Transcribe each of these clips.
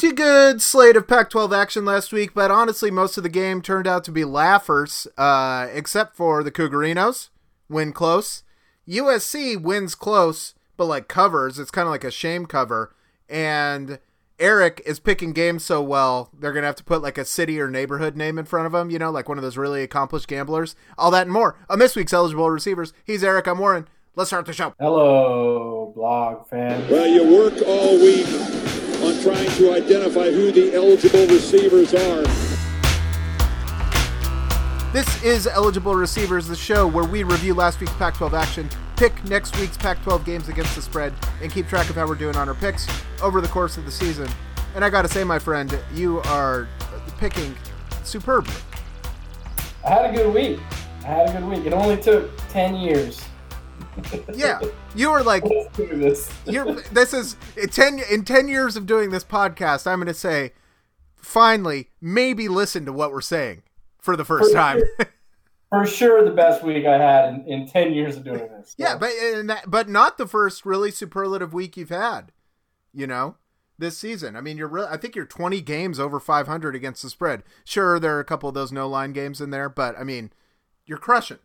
pretty good slate of Pac 12 action last week, but honestly, most of the game turned out to be laughers, uh, except for the Cougarinos win close. USC wins close, but like covers. It's kind of like a shame cover. And Eric is picking games so well, they're going to have to put like a city or neighborhood name in front of him, you know, like one of those really accomplished gamblers. All that and more on this week's eligible receivers. He's Eric. I'm Warren. Let's start the show. Hello, blog fan. Well, you work all week on trying to identify who the eligible receivers are. This is Eligible Receivers, the show where we review last week's Pac 12 action, pick next week's Pac 12 games against the spread, and keep track of how we're doing on our picks over the course of the season. And I got to say, my friend, you are picking superbly. I had a good week. I had a good week. It only took 10 years. Yeah, you were like, this. you're, this is in 10, in 10 years of doing this podcast, I'm going to say, finally, maybe listen to what we're saying for the first For time. sure. For sure, the best week I had in, in 10 years of doing this. Yeah, but that, but not the first really superlative week you've had, you know, this season. I mean, you're really, I think you're 20 games over 500 against the spread. Sure, there are a couple of those no line games in there, but I mean, you're crushing.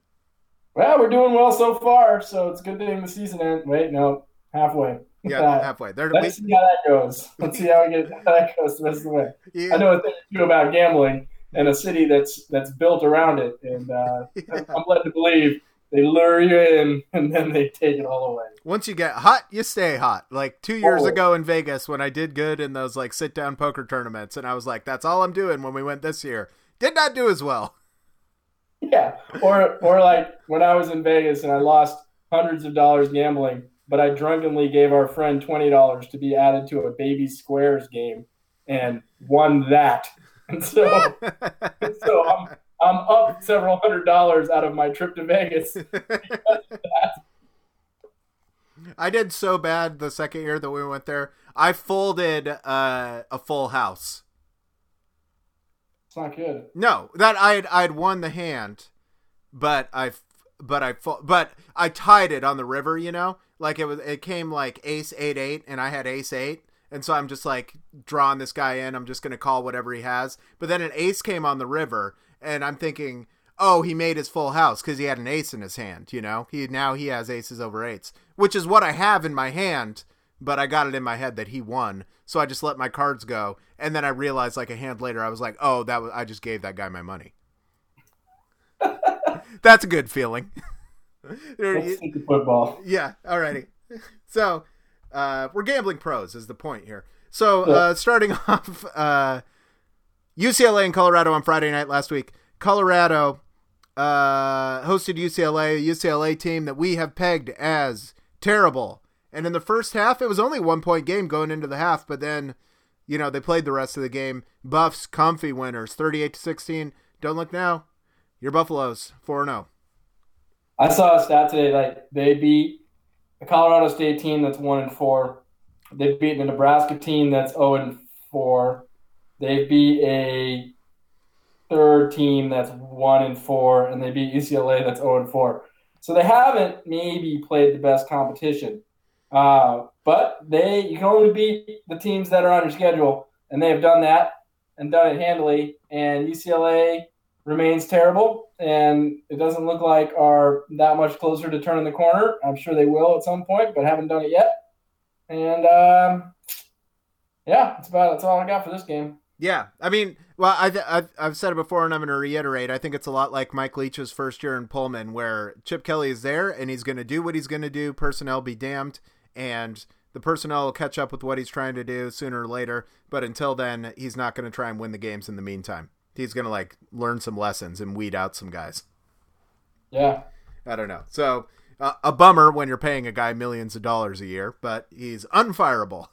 Well, we're doing well so far, so it's a good thing the season end. Wait, no, halfway. Yeah, Uh, halfway. There, Let's see how that goes. Let's see how we get how that goes the rest of the way. we, I know a thing or two about gambling and a city that's that's built around it, and uh, I'm led to believe they lure you in and then they take it all away. once you get hot, you stay hot. Like two years Oh. ago in Vegas when I did good in those like sit down poker tournaments, and I was like, that's all I'm doing when we went this year. Did not do as well. Yeah, or or like when I was in Vegas and I lost hundreds of dollars gambling, but I drunkenly gave our friend twenty dollars to be added to a baby squares game and won that. And so so I'm I'm up several hundred dollars out of my trip to Vegas. I did so bad the second year that we went there. I folded uh, a full house. It's not good. No, that I had I'd won the hand, but I but I but I tied it on the river. You know, like it was it came like ace eight eight, and I had ace eight. And so I'm just like drawing this guy in. I'm just going to call whatever he has. But then an ace came on the river, and I'm thinking, oh, he made his full house because he had an ace in his hand. You know, he now he has aces over eights, which is what I have in my hand. But I got it in my head that he won, so I just let my cards go. And then I realized, like a hand later, I was like, oh, that was I just gave that guy my money. That's a good feeling. There- Let's the football. yeah, alrighty. So, uh, we're gambling pros is the point here. So, uh, starting off, uh, UCLA and Colorado on Friday night last week. Colorado uh, hosted UCLA, a UCLA team that we have pegged as terrible. And in the first half, it was only one point game going into the half, but then, you know, they played the rest of the game. Buffs, comfy winners, 38 to 16. Don't look now. Your Buffaloes, 4 0. I saw a stat today like they beat a Colorado State team that's one and four. They beat a Nebraska team that's zero and four. They beat a third team that's one and four, and they beat UCLA that's zero and four. So they haven't maybe played the best competition, uh, but they you can only beat the teams that are on your schedule, and they have done that and done it handily. And UCLA remains terrible, and it doesn't look like are that much closer to turning the corner. I'm sure they will at some point, but haven't done it yet. And um, yeah, that's about that's all I got for this game. Yeah, I mean, well, I th- I've, I've said it before, and I'm going to reiterate. I think it's a lot like Mike Leach's first year in Pullman, where Chip Kelly is there and he's going to do what he's going to do. Personnel be damned, and the personnel will catch up with what he's trying to do sooner or later. But until then, he's not going to try and win the games. In the meantime, he's going to like learn some lessons and weed out some guys. Yeah, I don't know. So uh, a bummer when you're paying a guy millions of dollars a year, but he's unfireable.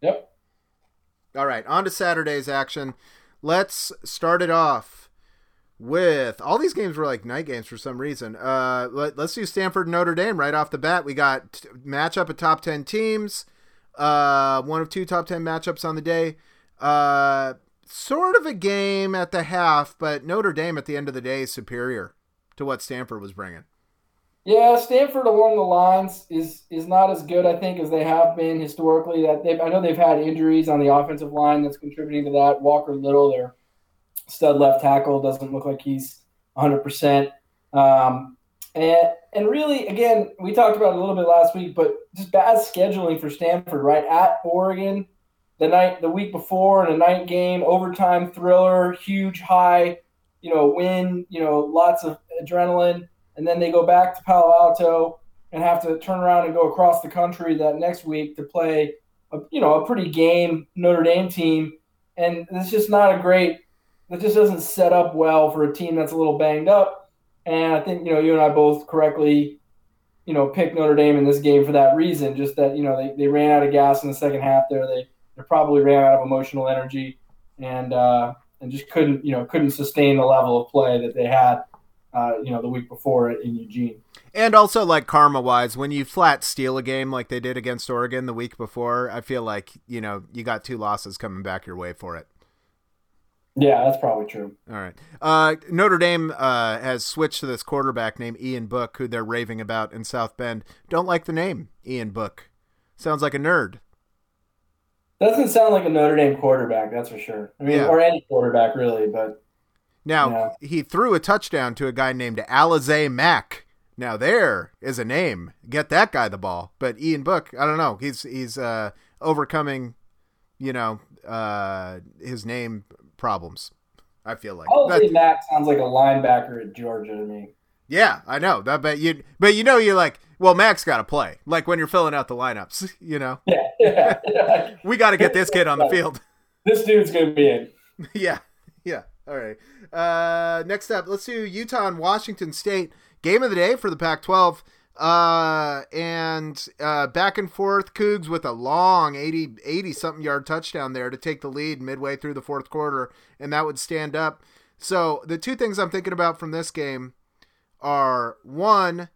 yep. All right, on to Saturday's action. Let's start it off with all these games were like night games for some reason. Uh, let, us do Stanford Notre Dame right off the bat. We got t- matchup of top ten teams. Uh, one of two top ten matchups on the day. Uh, sort of a game at the half, but Notre Dame at the end of the day is superior to what Stanford was bringing. Yeah, Stanford along the lines is is not as good, I think, as they have been historically. That they I know they've had injuries on the offensive line that's contributing to that. Walker Little, their stud left tackle, doesn't look like he's 100. Um, percent And and really, again, we talked about a little bit last week, but just bad scheduling for Stanford. Right at Oregon, the night the week before, in a night game, overtime thriller, huge high, you know, win, you know, lots of adrenaline and then they go back to Palo Alto and have to turn around and go across the country that next week to play, a, you know, a pretty game Notre Dame team, and it's just not a great. It just doesn't set up well for a team that's a little banged up. And I think you know you and I both correctly, you know, picked Notre Dame in this game for that reason. Just that you know they, they ran out of gas in the second half. There they they probably ran out of emotional energy, and uh, and just couldn't you know couldn't sustain the level of play that they had uh, you know, the week before in Eugene. And also, like karma wise, when you flat steal a game like they did against Oregon the week before, I feel like you know you got two losses coming back your way for it. Yeah, that's probably true. All right. Uh, Notre Dame uh, has switched to this quarterback named Ian Book, who they're raving about in South Bend. Don't like the name, Ian Book. Sounds like a nerd. Doesn't sound like a Notre Dame quarterback, that's for sure. I mean, yeah. or any quarterback really, but now yeah. he threw a touchdown to a guy named Alize Mack. Now there is a name. Get that guy the ball. But Ian Book, I don't know. He's he's uh, overcoming, you know, uh, his name problems. I feel like. Alize Mack sounds like a linebacker at Georgia to me. Yeah, I know. That but you but you know you're like, well, Mack's got to play. Like when you're filling out the lineups, you know. Yeah, yeah. yeah. we got to get this kid on the field. This dude's gonna be in. yeah, yeah. All right. Uh, next up, let's do Utah and Washington State. Game of the day for the Pac 12. Uh, and uh, back and forth, Cougs with a long 80, 80 something yard touchdown there to take the lead midway through the fourth quarter, and that would stand up. So the two things I'm thinking about from this game are one,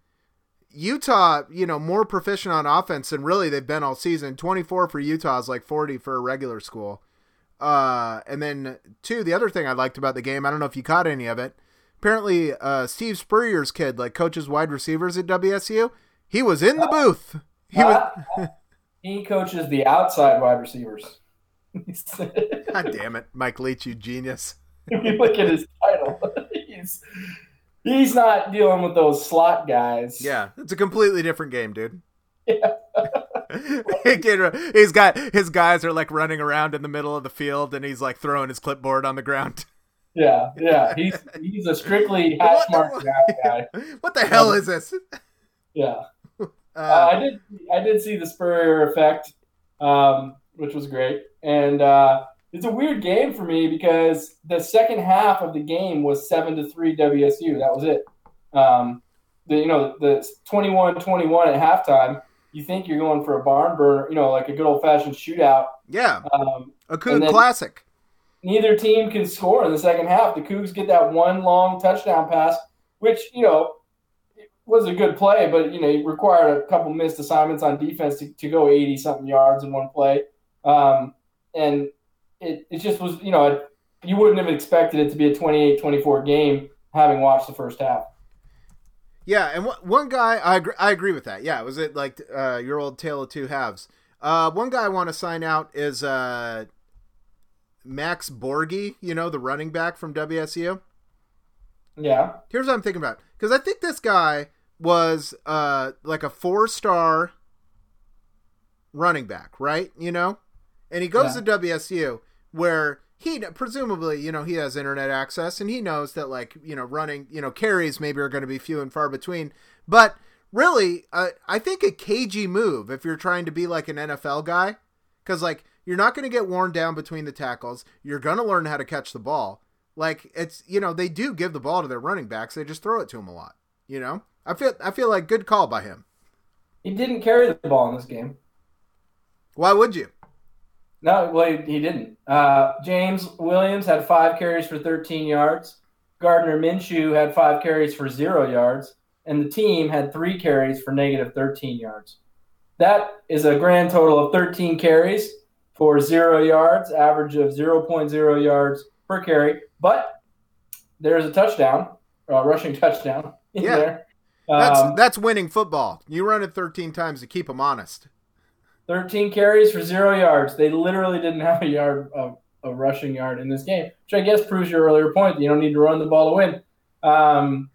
Utah, you know, more proficient on offense than really they've been all season. 24 for Utah is like 40 for a regular school. Uh, and then two, the other thing I liked about the game, I don't know if you caught any of it. Apparently, uh, Steve Spurrier's kid, like coaches wide receivers at WSU, he was in the booth. He was. he coaches the outside wide receivers. God damn it, Mike Leach, you genius! if you look at his title, he's he's not dealing with those slot guys. Yeah, it's a completely different game, dude. Yeah. he's got his guys are like running around in the middle of the field, and he's like throwing his clipboard on the ground. Yeah, yeah, he's he's a strictly hat smart guy. What the hell is this? Yeah, uh, uh, I did I did see the Spurrier effect, um, which was great, and uh, it's a weird game for me because the second half of the game was seven to three WSU. That was it. Um, the you know the 21-21 at halftime you think you're going for a barn burner, you know, like a good old fashioned shootout. Yeah. Um, a Coug classic. Neither team can score in the second half. The Cougs get that one long touchdown pass, which, you know, was a good play, but, you know, it required a couple missed assignments on defense to, to go 80 something yards in one play. Um, and it, it just was, you know, you wouldn't have expected it to be a 28 24 game having watched the first half. Yeah, and one guy I agree, I agree with that. Yeah, was it like uh, your old tale of two halves? Uh, one guy I want to sign out is uh, Max Borghi, You know, the running back from WSU. Yeah. Here's what I'm thinking about because I think this guy was uh, like a four star running back, right? You know, and he goes yeah. to WSU where he presumably you know he has internet access and he knows that like you know running you know carries maybe are going to be few and far between but really uh, i think a cagey move if you're trying to be like an nfl guy because like you're not going to get worn down between the tackles you're going to learn how to catch the ball like it's you know they do give the ball to their running backs they just throw it to them a lot you know i feel i feel like good call by him he didn't carry the ball in this game why would you no, well, he didn't. Uh, James Williams had five carries for 13 yards. Gardner Minshew had five carries for zero yards. And the team had three carries for negative 13 yards. That is a grand total of 13 carries for zero yards, average of 0.0 yards per carry. But there's a touchdown, a rushing touchdown in yeah. there. That's Um, that's winning football. You run it 13 times to keep them honest. 13 carries for zero yards. They literally didn't have a yard of a rushing yard in this game, which I guess proves your earlier point that you don't need to run the ball to win. Um,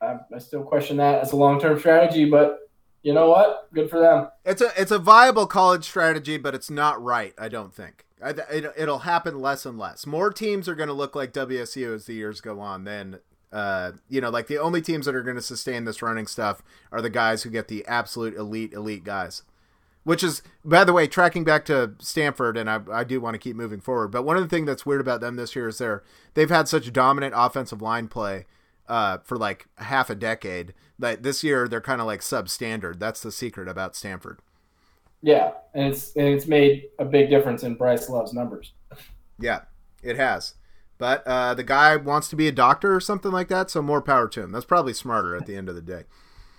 I, I still question that as a long term strategy, but you know what? Good for them. It's a it's a viable college strategy, but it's not right. I don't think. I, it, it'll happen less and less. More teams are going to look like WSU as the years go on. Then, uh, you know, like the only teams that are going to sustain this running stuff are the guys who get the absolute elite elite guys. Which is, by the way, tracking back to Stanford, and I, I do want to keep moving forward. But one of the things that's weird about them this year is they're they've had such dominant offensive line play uh, for like half a decade that this year they're kind of like substandard. That's the secret about Stanford. Yeah, and it's and it's made a big difference in Bryce Love's numbers. Yeah, it has. But uh, the guy wants to be a doctor or something like that, so more power to him. That's probably smarter at the end of the day.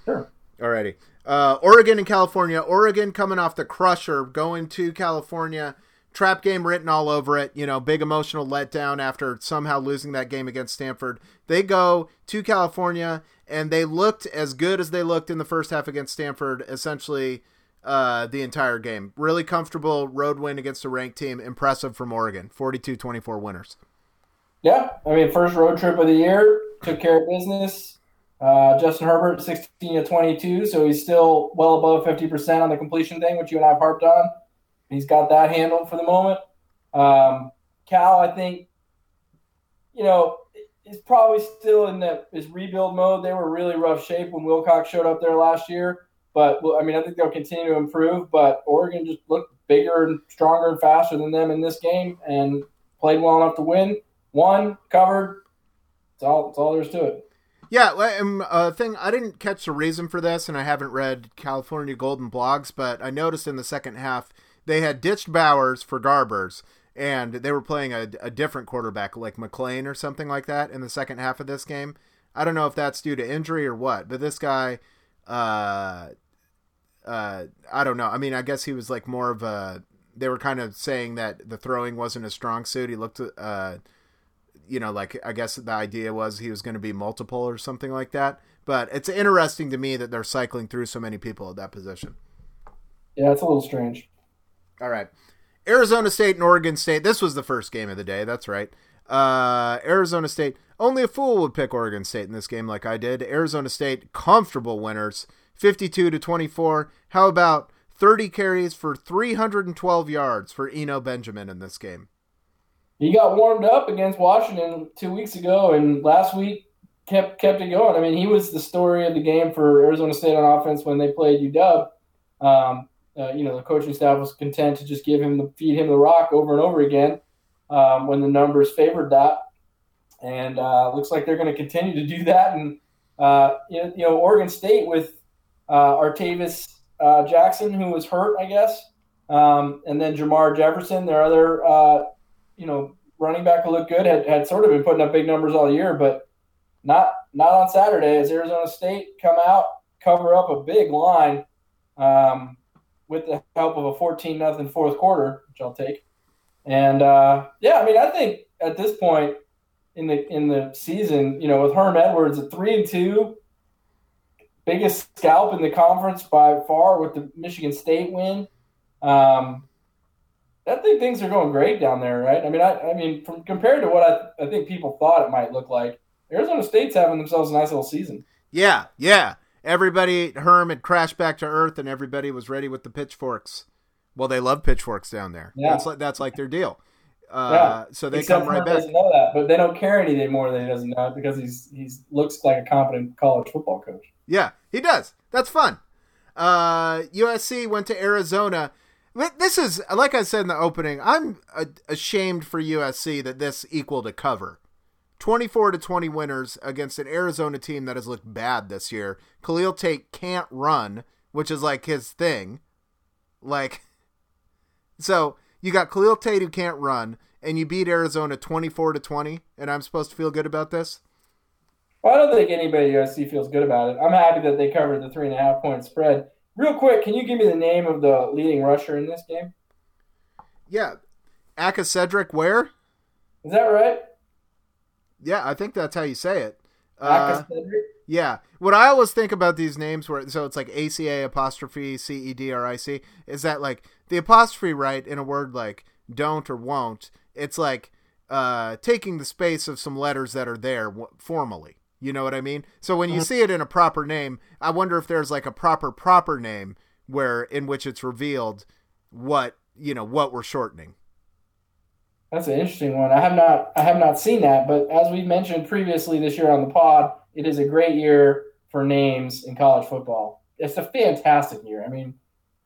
Sure. Alrighty. Uh, Oregon and California. Oregon coming off the crusher, going to California. Trap game written all over it. You know, big emotional letdown after somehow losing that game against Stanford. They go to California, and they looked as good as they looked in the first half against Stanford, essentially uh, the entire game. Really comfortable road win against a ranked team. Impressive from Oregon. 42 24 winners. Yeah, I mean, first road trip of the year, took care of business. Uh, Justin Herbert, 16 to 22, so he's still well above 50% on the completion thing, which you and I have harped on. He's got that handled for the moment. Um, Cal, I think, you know, is probably still in the, his rebuild mode. They were really rough shape when Wilcox showed up there last year. But, I mean, I think they'll continue to improve. But Oregon just looked bigger and stronger and faster than them in this game and played well enough to win. One, covered. That's all, that's all there is to it. Yeah, um, uh, thing I didn't catch the reason for this, and I haven't read California Golden blogs, but I noticed in the second half they had ditched Bowers for Garbers, and they were playing a, a different quarterback, like McLean or something like that, in the second half of this game. I don't know if that's due to injury or what, but this guy, uh, uh, I don't know. I mean, I guess he was like more of a. They were kind of saying that the throwing wasn't a strong suit. He looked, uh, you know, like I guess the idea was he was going to be multiple or something like that. But it's interesting to me that they're cycling through so many people at that position. Yeah, it's a little strange. All right. Arizona State and Oregon State. This was the first game of the day. That's right. Uh, Arizona State. Only a fool would pick Oregon State in this game like I did. Arizona State, comfortable winners, 52 to 24. How about 30 carries for 312 yards for Eno Benjamin in this game? He got warmed up against Washington two weeks ago, and last week kept kept it going. I mean, he was the story of the game for Arizona State on offense when they played UW. Um, uh, you know, the coaching staff was content to just give him the feed him the rock over and over again um, when the numbers favored that, and uh, looks like they're going to continue to do that. And uh, you, know, you know, Oregon State with uh, Artavis uh, Jackson, who was hurt, I guess, um, and then Jermar Jefferson, their other uh, you know running back who looked good had, had sort of been putting up big numbers all year, but not not on Saturday as Arizona State come out cover up a big line. Um, with the help of a 14 nothing fourth quarter, which I'll take. And uh, yeah, I mean, I think at this point in the in the season, you know, with Herm Edwards at three and two, biggest scalp in the conference by far with the Michigan State win. Um, I think things are going great down there, right? I mean, I, I mean, from compared to what I, I think people thought it might look like, Arizona State's having themselves a nice little season. Yeah, yeah. Everybody, Herm had crashed back to earth, and everybody was ready with the pitchforks. Well, they love pitchforks down there. Yeah. That's like that's like their deal. Uh, Yeah. So they Except come right back. doesn't know that, but they don't care any more than he doesn't know because he's he's looks like a competent college football coach. Yeah, he does. That's fun. Uh, USC went to Arizona. This is like I said in the opening. I'm ashamed for USC that this equaled a cover. 24 to 20 winners against an Arizona team that has looked bad this year. Khalil Tate can't run, which is like his thing. Like, so you got Khalil Tate who can't run, and you beat Arizona 24 to 20, and I'm supposed to feel good about this? Well, I don't think anybody at USC feels good about it. I'm happy that they covered the three and a half point spread. Real quick, can you give me the name of the leading rusher in this game? Yeah. Aka Cedric Ware? Is that right? Yeah, I think that's how you say it. Uh, Yeah. What I always think about these names where so it's like ACA apostrophe C E D R I C is that like the apostrophe right in a word like don't or won't, it's like uh taking the space of some letters that are there w- formally. You know what I mean? So when you see it in a proper name, I wonder if there's like a proper proper name where in which it's revealed what, you know, what we're shortening. That's an interesting one. I have not I have not seen that, but as we've mentioned previously this year on the pod, it is a great year for names in college football. It's a fantastic year. I mean,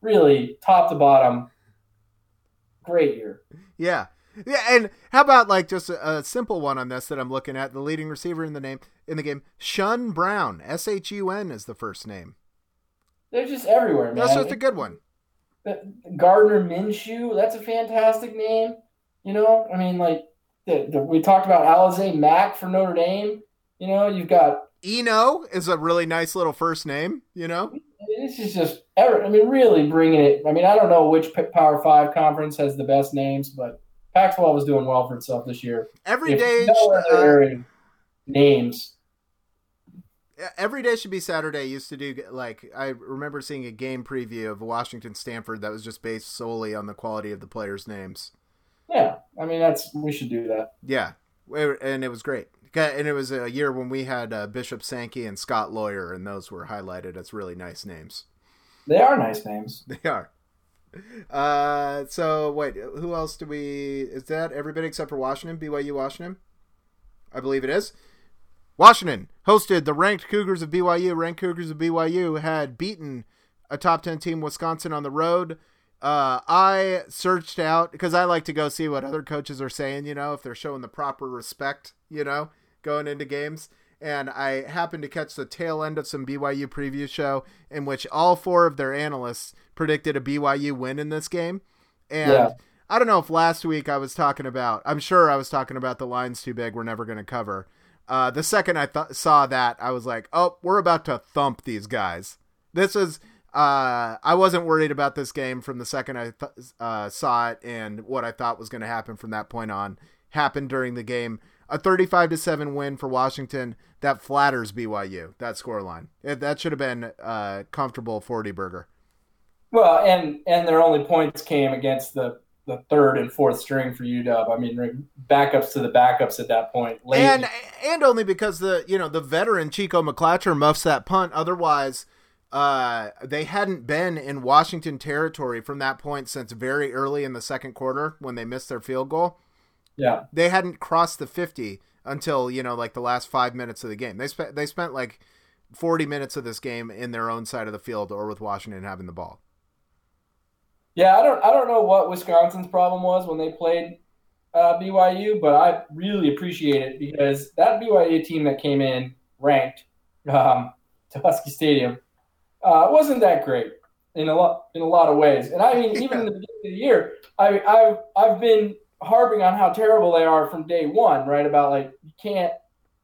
really top to bottom, great year. Yeah. Yeah, and how about like just a, a simple one on this that I'm looking at? The leading receiver in the name in the game, Shun Brown. S H U N is the first name. They're just everywhere, man. That's just a good one. Gardner Minshew, that's a fantastic name. You know, I mean, like the, the, we talked about Alize Mack for Notre Dame. You know, you've got Eno is a really nice little first name. You know, this is just ever. I mean, really bringing it. I mean, I don't know which Power Five conference has the best names, but Pac-12 was doing well for itself this year. every If day. no uh, names. every day should be Saturday. Used to do like I remember seeing a game preview of Washington Stanford that was just based solely on the quality of the players' names. Yeah, I mean that's we should do that. Yeah, and it was great. And it was a year when we had uh, Bishop Sankey and Scott Lawyer, and those were highlighted as really nice names. They are nice names. They are. Uh, so wait, who else do we? Is that everybody except for Washington? BYU Washington, I believe it is. Washington hosted the ranked Cougars of BYU. Ranked Cougars of BYU had beaten a top ten team, Wisconsin, on the road. Uh, I searched out because I like to go see what other coaches are saying. You know, if they're showing the proper respect. You know, going into games. And I happened to catch the tail end of some BYU preview show in which all four of their analysts predicted a BYU win in this game. And Yeah. I don't know if last week I was talking about, I'm sure I was talking about the lines too big, we're never going to cover. Uh, the second I th- saw that, I was like, oh, we're about to thump these guys. This is, uh, I wasn't worried about this game from the second I th- uh, saw it, and what I thought was going to happen from that point on happened during the game. A 35 to 7 win for Washington that flatters BYU, that scoreline. That should have been uh, comfortable 40 burger. Well, and and their only points came against the the third and fourth string for UW. I mean, backups to the backups at that point. Late and and only because the you know the veteran Chico McClatcher muffs that punt. Otherwise, uh, they hadn't been in Washington territory from that point since very early in the second quarter when they missed their field goal. yeah, They hadn't crossed the fifty until you know like the last five minutes of the game. They spent they spent like forty minutes of this game in their own side of the field or with Washington having the ball. yeah. I don't I don't know what Wisconsin's problem was when they played uh, BYU, but I really appreciate it because that BYU team that came in ranked um, to Husky Stadium uh, wasn't that great in a lot in a lot of ways. And I mean, even in the beginning of the year, I I've I've been harping on how terrible they are from day one, right? About like you can't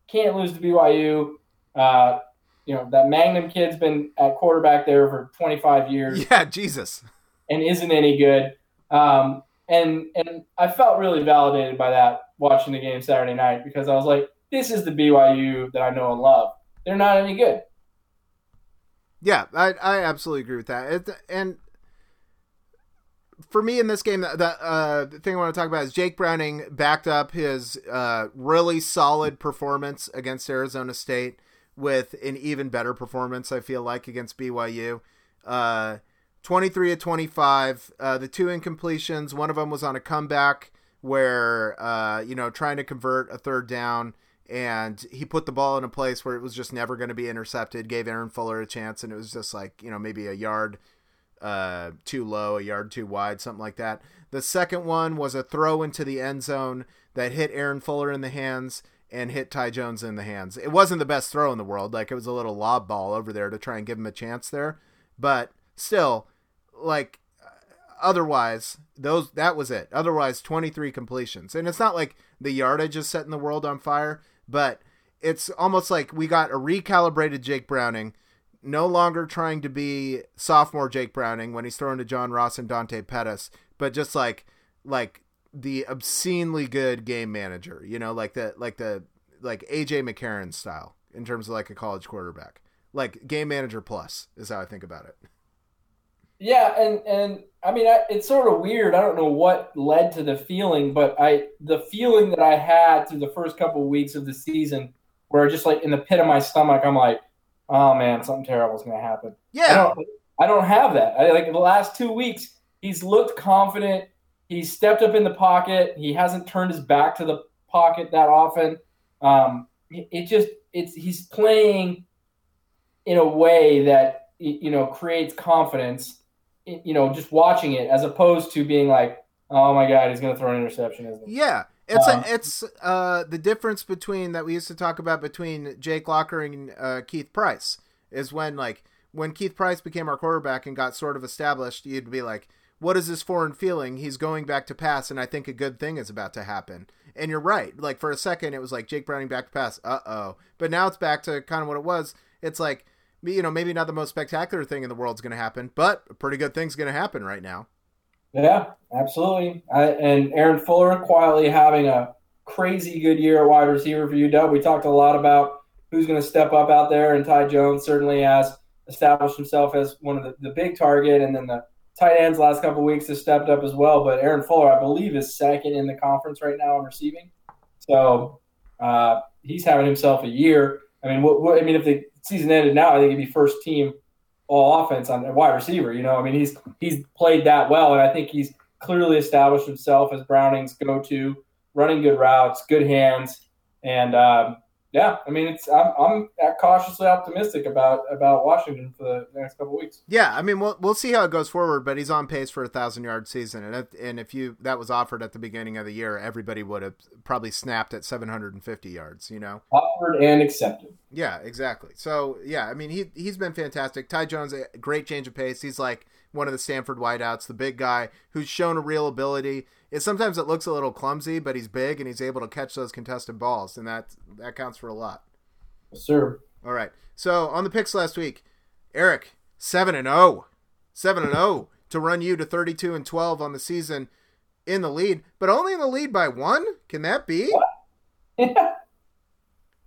can't lose to BYU. Uh, you know that Mangum kid's been at quarterback there for 25 years Yeah, Jesus. and isn't any good. Um, and and I felt really validated by that watching the game Saturday night because I was like, this is the BYU that I know and love. They're not any good. Yeah, I I absolutely agree with that. It, and for me in this game, the, the uh, thing I want to talk about is Jake Browning backed up his uh, really solid performance against Arizona State with an even better performance. I feel like against BYU. Uh, 23 of 25. Uh, the two incompletions, one of them was on a comeback where, uh, you know, trying to convert a third down, and he put the ball in a place where it was just never going to be intercepted, gave Aaron Fuller a chance, and it was just like, you know, maybe a yard uh, too low, a yard too wide, something like that. The second one was a throw into the end zone that hit Aaron Fuller in the hands and hit Ty Jones in the hands. It wasn't the best throw in the world. Like it was a little lob ball over there to try and give him a chance there. But still, like otherwise, those that was it. Otherwise, 23 completions. And it's not like the yardage is setting the world on fire, but it's almost like we got a recalibrated Jake Browning, no longer trying to be sophomore Jake Browning when he's thrown to John Ross and Dante Pettis, but just like like the obscenely good game manager, you know, like the like the like AJ McCarron style. in terms of like a college quarterback. Like game manager plus is how I think about it. Yeah, and and I mean, I, it's sort of weird. I don't know what led to the feeling, but I the feeling that I had through the first couple of weeks of the season, where just like in the pit of my stomach, I'm like, oh man, something terrible is going to happen. I Yeah, don't, I don't have that. I like the last two weeks, he's looked confident. He's stepped up in the pocket. He hasn't turned his back to the pocket that often. Um, it, it just it's he's playing in a way that you know creates confidence. Y- You know, just watching it as opposed to being like, oh my god, he's going to throw an interception, isn't he? yeah. It's Um, a, it's uh the difference between that we used to talk about between Jake Locker and uh, Keith Price is when like when Keith Price became our quarterback and got sort of established, you'd be like, "What is this foreign feeling? He's going back to pass, and I think a good thing is about to happen." And you're right. Like for a second, it was like Jake Browning back to pass. Uh oh. But now it's back to kind of what it was. It's like you know maybe not the most spectacular thing in the world's going to happen, but a pretty good thing's going to happen right now. Yeah, absolutely. I, and Aaron Fuller quietly having a crazy good year at wide receiver for UW. We talked a lot about who's going to step up out there, and Ty Jones certainly has established himself as one of the, the big target, and then the tight ends last couple weeks has stepped up as well. But Aaron Fuller, I believe, is second in the conference right now in receiving. So uh, he's having himself a year. I mean, what, what, I mean, if the season ended now, I think he'd be first team all offense on wide receiver. You know, I mean, he's he's played that well, and I think he's clearly established himself as Browning's go-to, running good routes, good hands, and um, yeah, I mean, it's I'm, I'm cautiously optimistic about about Washington for the next couple weeks. Yeah, I mean we'll we'll see how it goes forward, but he's on pace for a thousand yard season, and if, and if you that was offered at the beginning of the year, everybody would have probably snapped at seven hundred and fifty yards. You know. Offered and accepted. Yeah, exactly. So yeah, I mean he he's been fantastic. Ty Jones, a great change of pace. He's like one of the Stanford wideouts, the big guy who's shown a real ability. Sometimes it looks a little clumsy, but he's big and he's able to catch those contested balls, and that that counts for a lot. Yes, sir. All right. So on the picks last week, Eric seven and zero, seven and zero to run you to thirty two and twelve on the season in the lead, but only in the lead by one. Can that be? Yeah.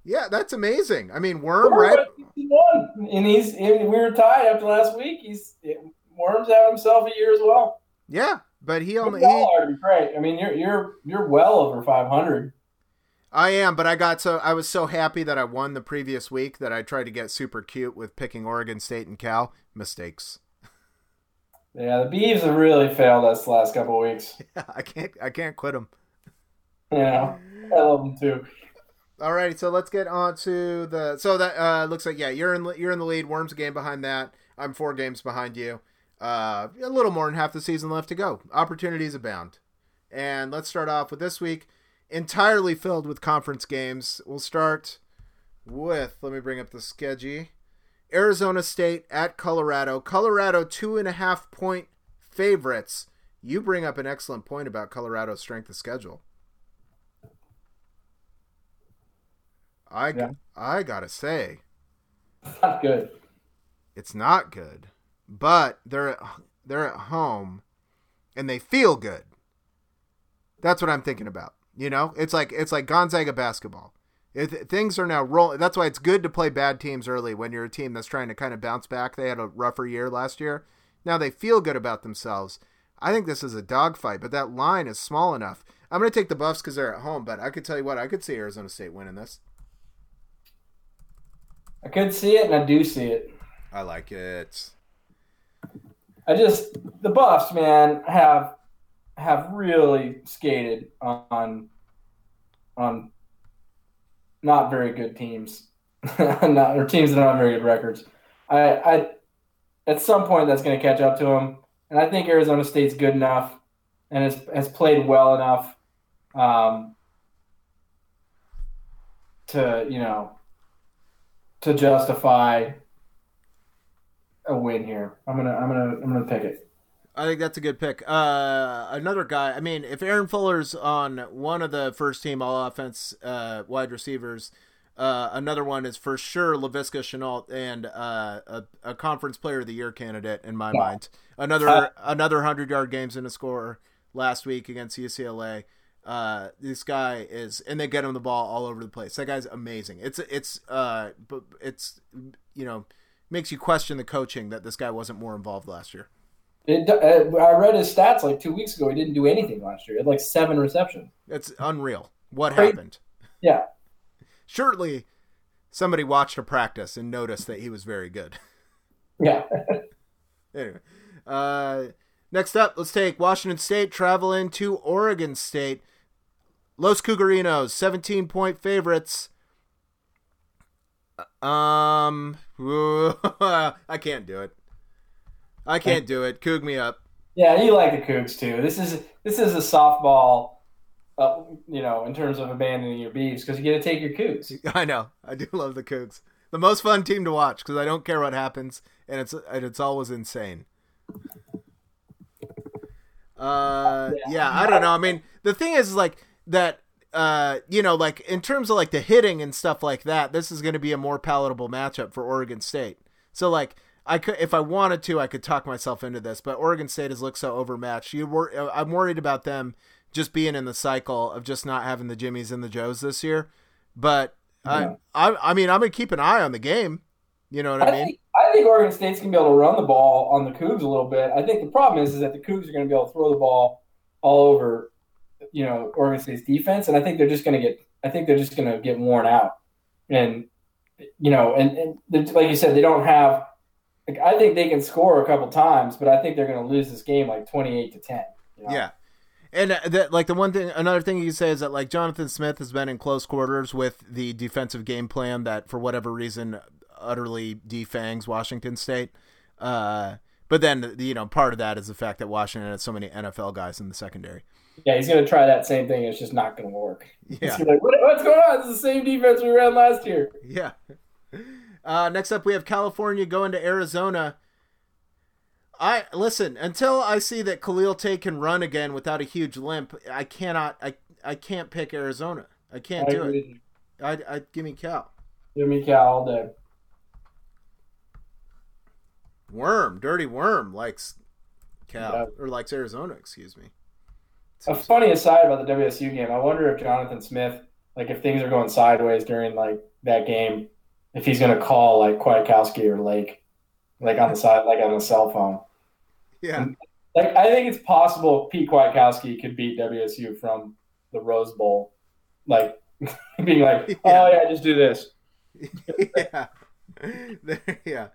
Yeah, that's amazing. I mean, Worm, right? One. And he's and we were tied after last week. He's Worms having himself a year as well. Yeah, but he only. He, are great. I mean, you're you're you're well over 500. I am, but I got so I was so happy that I won the previous week that I tried to get super cute with picking Oregon State and Cal. Mistakes. Yeah, the Beavs have really failed us the last couple of weeks. I can't. I can't quit them. Yeah, I love them too. Alrighty, so let's get on to the. So that uh, looks like yeah, you're in you're in the lead. Worms a game behind that. I'm four games behind you. Uh, a little more than half the season left to go. Opportunities abound. And let's start off with this week, entirely filled with conference games. We'll start with. Let me bring up the schedule. Arizona State at Colorado. Colorado two and a half point favorites. You bring up an excellent point about Colorado's strength of schedule. I Yeah. I gotta say, Not good. it's not good, but they're at, they're at home, and they feel good. That's what I'm thinking about. You know, it's like it's like Gonzaga basketball. It, things are now rolling. That's why it's good to play bad teams early when you're a team that's trying to kind of bounce back. They had a rougher year last year. Now they feel good about themselves. I think this is a dogfight, but that line is small enough. I'm going to take the Buffs because they're at home, but I could tell you what, I could see Arizona State winning this. I could see it, and I do see it. I like it. I just the Buffs, man, have have really skated on on not very good teams, not or teams that don't have very good records. I, I at some point that's going to catch up to them, and I think Arizona State's good enough and has has played well enough um, to you know to justify a win here. I'm gonna I'm gonna I'm gonna pick it. I think that's a good pick. Uh, another guy. I mean, if Aaron Fuller's on one of the first team all offense uh, wide receivers, uh, another one is for sure Laviska Shenault and uh, a, a conference player of the year candidate in my Yeah. mind. Another Uh, another hundred yard games in a score last week against UCLA. Uh, this guy is, and they get him the ball all over the place. That guy's amazing. It's it's uh, but it's you know makes you question the coaching that this guy wasn't more involved last year. It, uh, I read his stats like two weeks ago. He didn't do anything last year. He had like seven receptions. It's unreal. What Crazy. happened? Yeah. Surely somebody watched a practice and noticed that he was very good. Yeah. anyway, uh, next up, let's take Washington State traveling to Oregon State. Los Cougarinos, 17 point favorites. Um, I can't do it. I can't do it. Coog me up. Yeah, you like the Cougs too. This is this is a softball, uh, you know, in terms of abandoning your Beavs because you get to take your Cougs. I know. I do love the Cougs. The most fun team to watch because I don't care what happens, and it's and it's always insane. Uh, yeah, I don't know. I mean, the thing is, like that. Uh, you know, like in terms of like the hitting and stuff like that, this is going to be a more palatable matchup for Oregon State. So, like, I could, if I wanted to, I could talk myself into this, but Oregon State has looked so overmatched. You were, I'm worried about them just being in the cycle of just not having the Jimmies and the Joes this year. But Yeah. I, I, I mean, I'm gonna keep an eye on the game. You know what I, I mean? think, I think Oregon State's gonna be able to run the ball on the Cougs a little bit. I think the problem is is that the Cougs are gonna be able to throw the ball all over, you know, Oregon State's defense, and I think they're just gonna get. I think they're just gonna get worn out, and you know, and, and like you said, they don't have. Like, I think they can score a couple times, but I think they're gonna lose this game like twenty-eight to ten. you know? Yeah. And uh, that, like the one thing, another thing you say is that like Jonathan Smith has been in close quarters with the defensive game plan that for whatever reason utterly defangs Washington State. Uh, but then you know part of that is the fact that Washington has so many NFL guys in the secondary. Yeah, he's gonna try that same thing. It's just not gonna work. Yeah, He's gonna be like, what, what's going on? It's the same defense we ran last year. yeah. Uh, next up, we have California going to Arizona. I listen until I see that Khalil Tate can run again without a huge limp. I cannot. I I can't pick Arizona. I can't I do agree it. I I give me Cal. Give me Cal all day. Worm, dirty worm likes Cal Yeah. or likes Arizona. Excuse me. A funny aside about the WSU game, I wonder if Jonathan Smith, like if things are going sideways during like that game, if he's gonna call like Kwiatkowski or Lake, like on the side, like on the cell phone. Yeah, Like I think it's possible Pete Kwiatkowski could beat WSU from the Rose Bowl, like being like, oh yeah, just do this. yeah, yeah.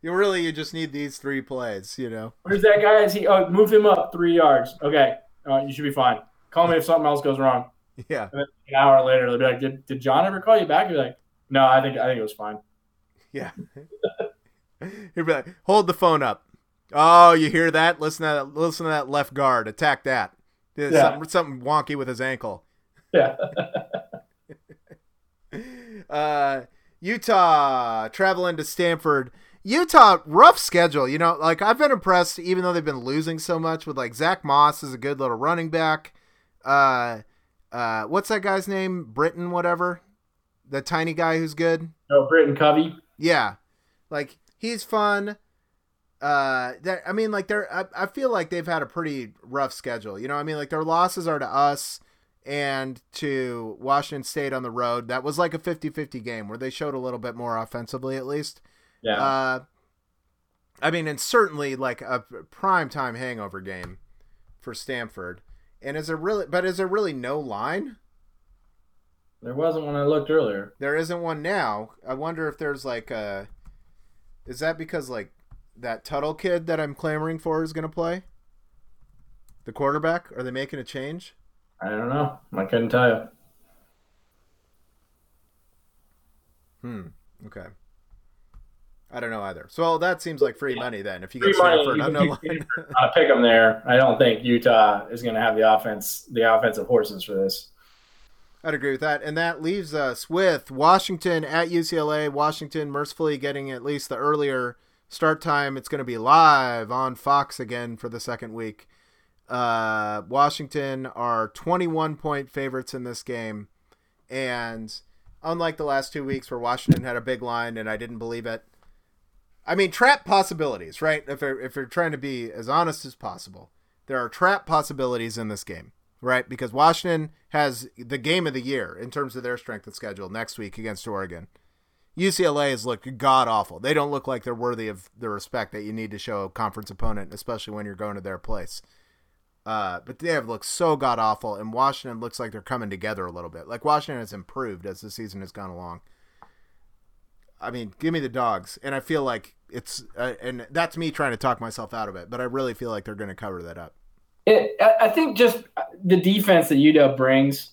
You really you just need these three plays. You know. Where's that guy? Is he? Oh, move him up three yards. Okay, uh, you should be fine. Call me if something else goes wrong. Yeah, an hour later, they'll be like, "Did, did John ever call you back?" You're like, "No, I think I think it was fine." yeah. He'd be like, "Hold the phone up." Oh, you hear that? Listen to that. Listen to that left guard. Attack that. There's Yeah. Something, something wonky with his ankle. Yeah. uh, Utah traveling to Stanford. Utah rough schedule. You know, like I've been impressed, even though they've been losing so much. With like Zach Moss is a good little running back. Uh, uh, what's that guy's name? Britton, whatever. The tiny guy who's good. no, Britton Covey. Yeah, like he's fun. Uh, that I mean, like they're. I, I feel like they've had a pretty rough schedule. You know, I mean, like their losses are to us and to Washington State on the road. That was like a 50-50 game where they showed a little bit more offensively, at least. Yeah. Uh, I mean, and certainly like a prime time hangover game for Stanford. And is there really? But is there really no line? there wasn't when I looked earlier. There isn't one now. I wonder if there's like a. Is that because like that Tuttle kid that I'm clamoring for is going to play? The quarterback? Are they making a change? I don't know. I couldn't tell you. Hmm. Okay. I don't know either. So that seems like free money then. If you get money, Stanford you on can no pick- line. Uh, pick them there. I don't think Utah is going to have the offense, the offensive horses for this. I'd agree with that. And that leaves us with Washington at UCLA. Washington mercifully getting at least the earlier start time. It's going to be live on Fox again for the second week. Uh, Washington are 21 point favorites in this game. And unlike the last two weeks where Washington had a big line and I didn't believe it, I mean, trap possibilities, right? If, you're- if you're trying to be as honest as possible, there are trap possibilities in this game. right? Because Washington has the game of the year in terms of their strength of schedule next week against Oregon. UCLA has looked god awful. They don't look like they're worthy of the respect that you need to show a conference opponent, especially when you're going to their place. Uh, but they have looked so god awful, and Washington looks like they're coming together a little bit. Like Washington has improved as the season has gone along. I mean, give me the dogs, and I feel like it's, uh, and that's me trying to talk myself out of it, but I really feel like they're going to cover that up. It, I think just the defense that UW brings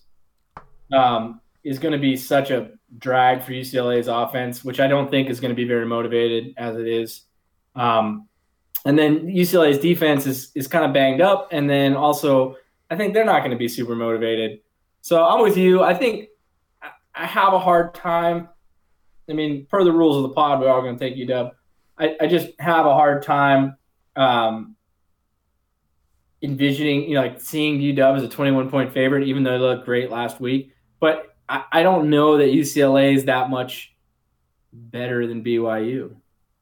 um, is going to be such a drag for UCLA's offense, which I don't think is going to be very motivated as it is. Um, and then UCLA's defense is is kind of banged up, and then also I think they're not going to be super motivated. So I'm with you. I think I have a hard time. I mean, per the rules of the pod, we're all going to take UW. I, I just have a hard time um, envisioning, you know, like seeing UW as a 21 point favorite, even though they looked great last week. But I, I don't know that UCLA is that much better than BYU.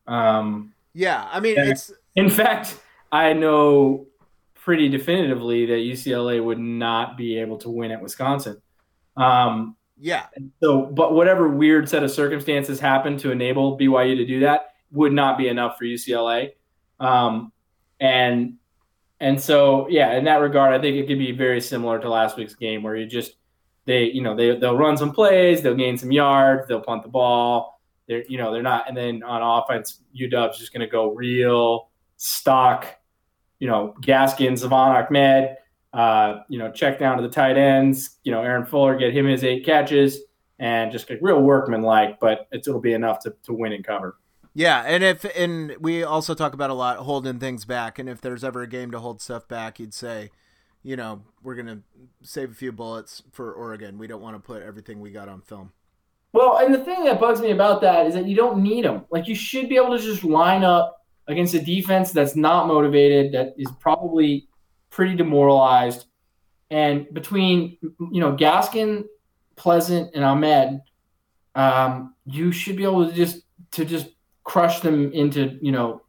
Um, yeah, I mean, it's in fact, I know pretty definitively that UCLA would not be able to win at Wisconsin. Um, yeah. So, but whatever weird set of circumstances happened to enable BYU to do that would not be enough for UCLA. Um, and and so, yeah, in that regard, I think it could be very similar to last week's game where you just they you know they they'll run some plays, they'll gain some yards, they'll punt the ball. They're you know they're not, and then on offense, UW's just going to go real stock. You know, Gaskin, Salvon Ahmed, uh, you know, check down to the tight ends. You know, Aaron Fuller get him his eight catches and just get real workman like, but it'll be enough to, to win and cover. Yeah, and if and we also talk about a lot holding things back, and if there's ever a game to hold stuff back, you'd say you know, we're to save a few bullets for Oregon. We don't want to put everything we got on film. Well, and the thing that bugs me about that is that you don't need them. Like, you should be able to just line up against a defense that's not motivated, that is probably pretty demoralized. And between, you know, Gaskin, Pleasant, and Ahmed, um, you should be able to just to just crush them into, you know,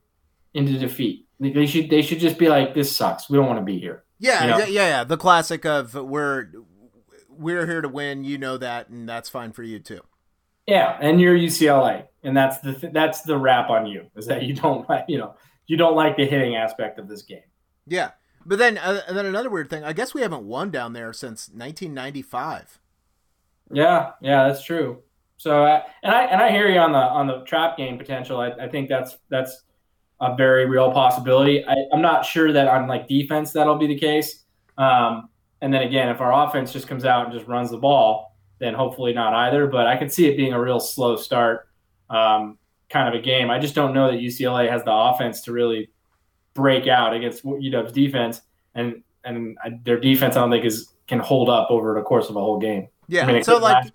into defeat. They should they should just be like, this sucks. We don't want to be here. Yeah, you know? yeah, yeah. The classic of we're we're here to win. You know that, and that's fine for you too. Yeah, and you're UCLA, and that's the th- that's the rap on you is that you don't like you know you don't like the hitting aspect of this game. Yeah, but then uh, and then another weird thing. I guess we haven't won down there since 1995. Yeah, yeah, that's true. So, uh, and I and I hear you on the on the trap game potential. I, I think that's that's a very real possibility. I, am not sure that on like defense that'll be the case. Um, and then again, if our offense just comes out and just runs the ball, then hopefully not either. But I can see it being a real slow start um, kind of a game. I just don't know that UCLA has the offense to really break out against UW's defense, and and their defense I don't think is can hold up over the course of a whole game. Yeah, I mean, so like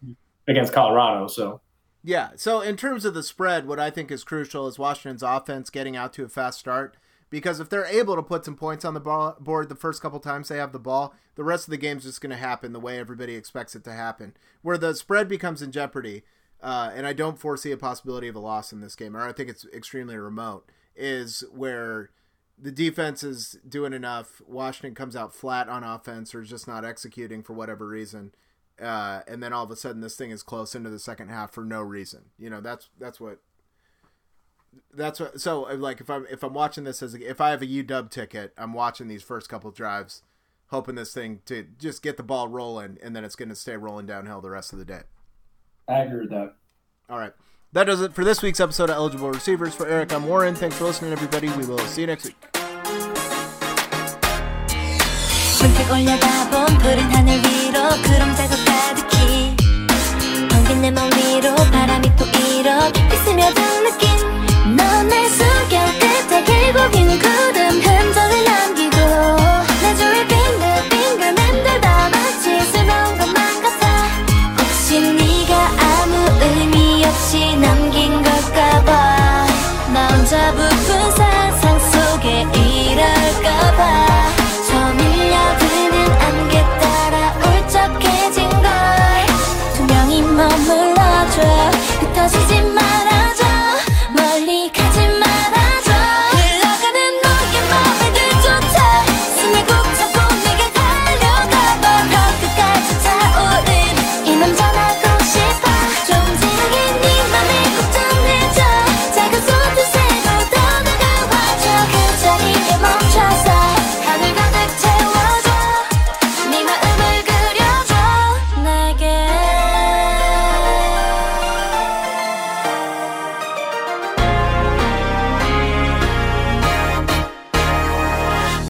against Colorado, so yeah. So in terms of the spread, what I think is crucial is Washington's offense getting out to a fast start. Because if they're able to put some points on the ball, board the first couple times they have the ball, the rest of the game's just going to happen the way everybody expects it to happen. Where the spread becomes in jeopardy, uh, and I don't foresee a possibility of a loss in this game, or I think it's extremely remote, is where the defense is doing enough. Washington comes out flat on offense or just not executing for whatever reason uh, and then all of a sudden this thing is close into the second half for no reason. You know, that's that's what that's what. So like if I'm if I'm watching this as a, if I have a UW ticket, I'm watching these first couple drives, hoping this thing to just get the ball rolling, and then it's going to stay rolling downhill the rest of the day. I agree with that. All right. That does it for this week's episode of Eligible Receivers. For Eric, I'm Warren. Thanks for listening, everybody. We will see you next week. 내 맘 위로 바람이 또 이렇게 스며든 느낌